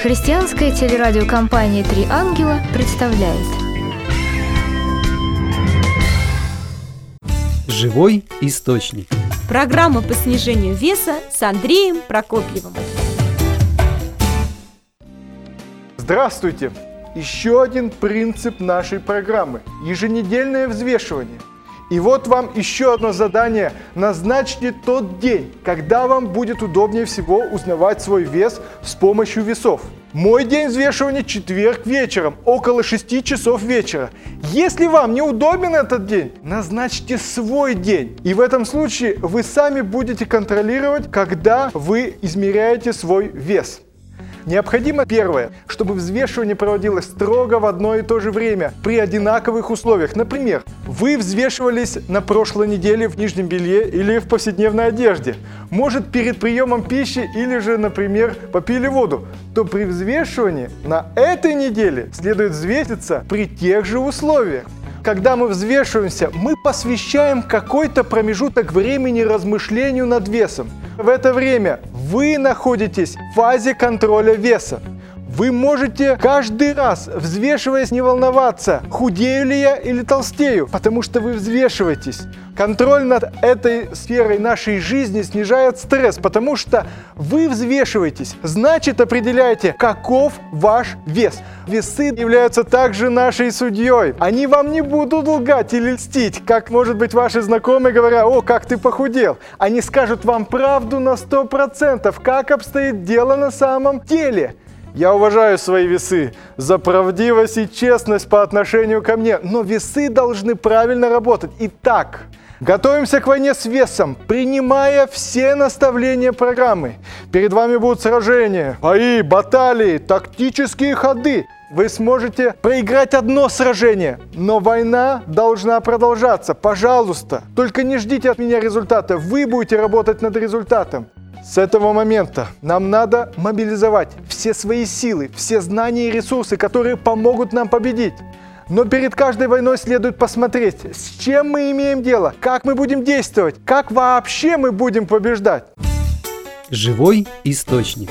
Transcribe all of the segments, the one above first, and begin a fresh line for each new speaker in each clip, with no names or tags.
Христианская телерадиокомпания «Три ангела» представляет
Живой источник
Программа по снижению веса с Андреем Прокопьевым
Здравствуйте! Еще один принцип нашей программы – еженедельное взвешивание. И вот вам еще одно задание. Назначьте тот день, когда вам будет удобнее всего узнавать свой вес с помощью весов. Мой день взвешивания – четверг вечером, около 6 часов вечера. Если вам не удобен этот день, назначьте свой день. И в этом случае вы сами будете контролировать, когда вы измеряете свой вес. Необходимо первое, чтобы взвешивание проводилось строго в одно и то же время, при одинаковых условиях. Например, вы взвешивались на прошлой неделе в нижнем белье или в повседневной одежде. Может, перед приемом пищи или же, например, попили воду. То при взвешивании на этой неделе следует взвеситься при тех же условиях когда мы взвешиваемся, мы посвящаем какой-то промежуток времени размышлению над весом. В это время вы находитесь в фазе контроля веса. Вы можете каждый раз, взвешиваясь, не волноваться, худею ли я или толстею, потому что вы взвешиваетесь. Контроль над этой сферой нашей жизни снижает стресс, потому что вы взвешиваетесь, значит определяете, каков ваш вес. Весы являются также нашей судьей. Они вам не будут лгать или льстить, как, может быть, ваши знакомые говоря, о, как ты похудел. Они скажут вам правду на 100%, как обстоит дело на самом деле. Я уважаю свои весы за правдивость и честность по отношению ко мне, но весы должны правильно работать. Итак, Готовимся к войне с весом, принимая все наставления программы. Перед вами будут сражения, бои, баталии, тактические ходы. Вы сможете проиграть одно сражение, но война должна продолжаться. Пожалуйста, только не ждите от меня результата. Вы будете работать над результатом. С этого момента нам надо мобилизовать все свои силы, все знания и ресурсы, которые помогут нам победить. Но перед каждой войной следует посмотреть, с чем мы имеем дело, как мы будем действовать, как вообще мы будем побеждать.
Живой источник.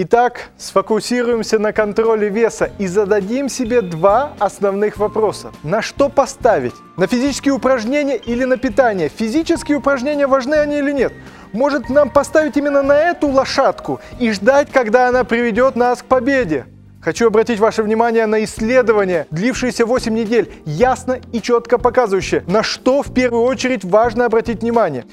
Итак, сфокусируемся на контроле веса и зададим себе два основных вопроса. На что поставить? На физические упражнения или на питание? Физические упражнения важны они или нет? Может нам поставить именно на эту лошадку и ждать, когда она приведет нас к победе? Хочу обратить ваше внимание на исследование, длившееся 8 недель, ясно и четко показывающее, на что в первую очередь важно обратить внимание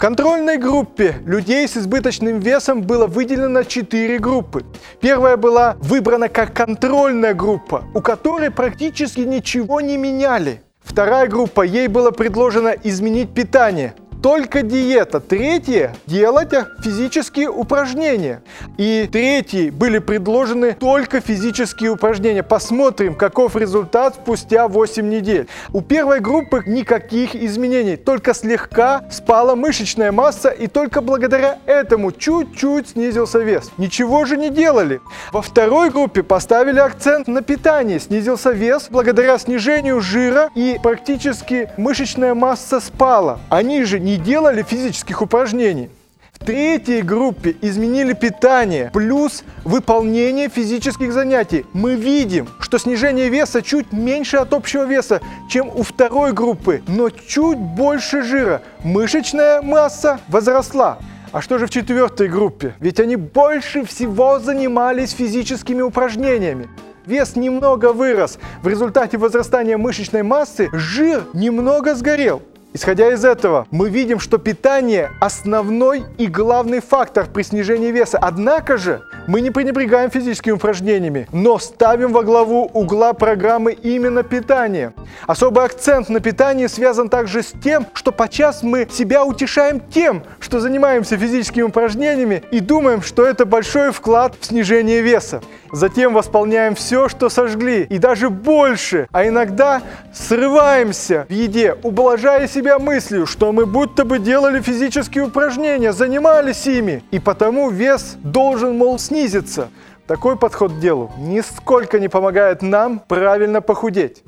контрольной группе людей с избыточным весом было выделено 4 группы. Первая была выбрана как контрольная группа, у которой практически ничего не меняли. Вторая группа, ей было предложено изменить питание, только диета. Третье – делать физические упражнения. И третьи были предложены только физические упражнения. Посмотрим, каков результат спустя 8 недель. У первой группы никаких изменений, только слегка спала мышечная масса и только благодаря этому чуть-чуть снизился вес. Ничего же не делали. Во второй группе поставили акцент на питание. Снизился вес благодаря снижению жира и практически мышечная масса спала. Они же не не делали физических упражнений. В третьей группе изменили питание плюс выполнение физических занятий. Мы видим, что снижение веса чуть меньше от общего веса, чем у второй группы, но чуть больше жира. Мышечная масса возросла. А что же в четвертой группе? Ведь они больше всего занимались физическими упражнениями. Вес немного вырос. В результате возрастания мышечной массы жир немного сгорел. Исходя из этого, мы видим, что питание – основной и главный фактор при снижении веса. Однако же, мы не пренебрегаем физическими упражнениями, но ставим во главу угла программы именно питание. Особый акцент на питании связан также с тем, что подчас мы себя утешаем тем, что занимаемся физическими упражнениями и думаем, что это большой вклад в снижение веса. Затем восполняем все, что сожгли, и даже больше, а иногда срываемся в еде, ублажая себя мыслью, что мы будто бы делали физические упражнения, занимались ими, и потому вес должен, мол, снизиться. Такой подход к делу нисколько не помогает нам правильно похудеть.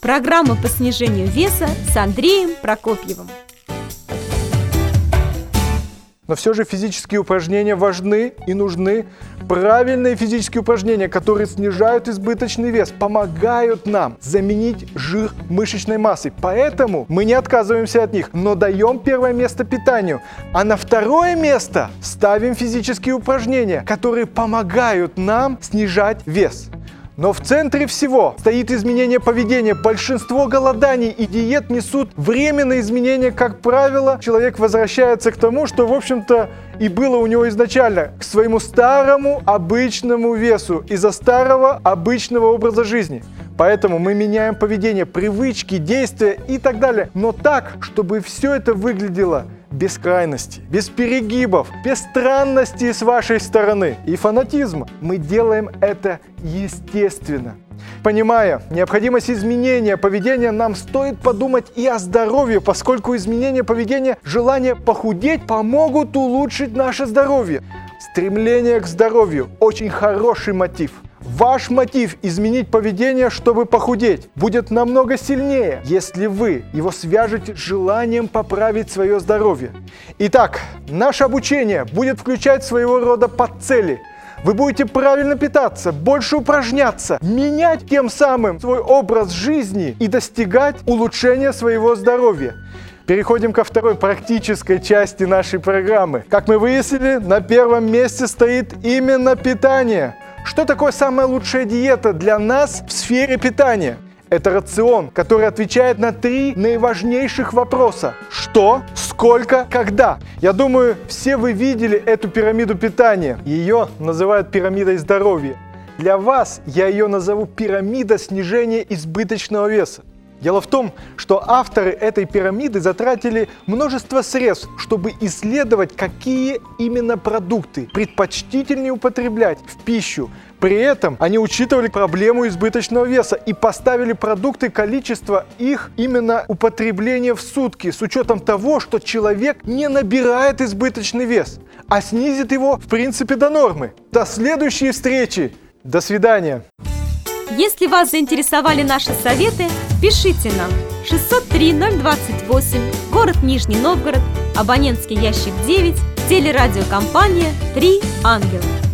Программа по снижению веса с Андреем Прокопьевым.
Но все же физические упражнения важны и нужны. Правильные физические упражнения, которые снижают избыточный вес, помогают нам заменить жир мышечной массой. Поэтому мы не отказываемся от них, но даем первое место питанию. А на второе место ставим физические упражнения, которые помогают нам снижать вес. Но в центре всего стоит изменение поведения. Большинство голоданий и диет несут временные изменения. Как правило, человек возвращается к тому, что, в общем-то, и было у него изначально, к своему старому обычному весу из-за старого обычного образа жизни. Поэтому мы меняем поведение, привычки, действия и так далее. Но так, чтобы все это выглядело без крайности, без перегибов, без странностей с вашей стороны и фанатизма. Мы делаем это естественно. Понимая необходимость изменения поведения, нам стоит подумать и о здоровье, поскольку изменение поведения, желание похудеть помогут улучшить наше здоровье. Стремление к здоровью – очень хороший мотив – Ваш мотив изменить поведение, чтобы похудеть, будет намного сильнее, если вы его свяжете с желанием поправить свое здоровье. Итак, наше обучение будет включать своего рода подцели. Вы будете правильно питаться, больше упражняться, менять тем самым свой образ жизни и достигать улучшения своего здоровья. Переходим ко второй практической части нашей программы. Как мы выяснили, на первом месте стоит именно питание – что такое самая лучшая диета для нас в сфере питания? Это рацион, который отвечает на три наиважнейших вопроса. Что, сколько, когда. Я думаю, все вы видели эту пирамиду питания. Ее называют пирамидой здоровья. Для вас я ее назову пирамида снижения избыточного веса. Дело в том, что авторы этой пирамиды затратили множество средств, чтобы исследовать, какие именно продукты предпочтительнее употреблять в пищу. При этом они учитывали проблему избыточного веса и поставили продукты количество их именно употребления в сутки с учетом того, что человек не набирает избыточный вес, а снизит его в принципе до нормы. До следующей встречи. До свидания.
Если вас заинтересовали наши советы, пишите нам 603 028, город Нижний Новгород, абонентский ящик 9, телерадиокомпания «Три ангела».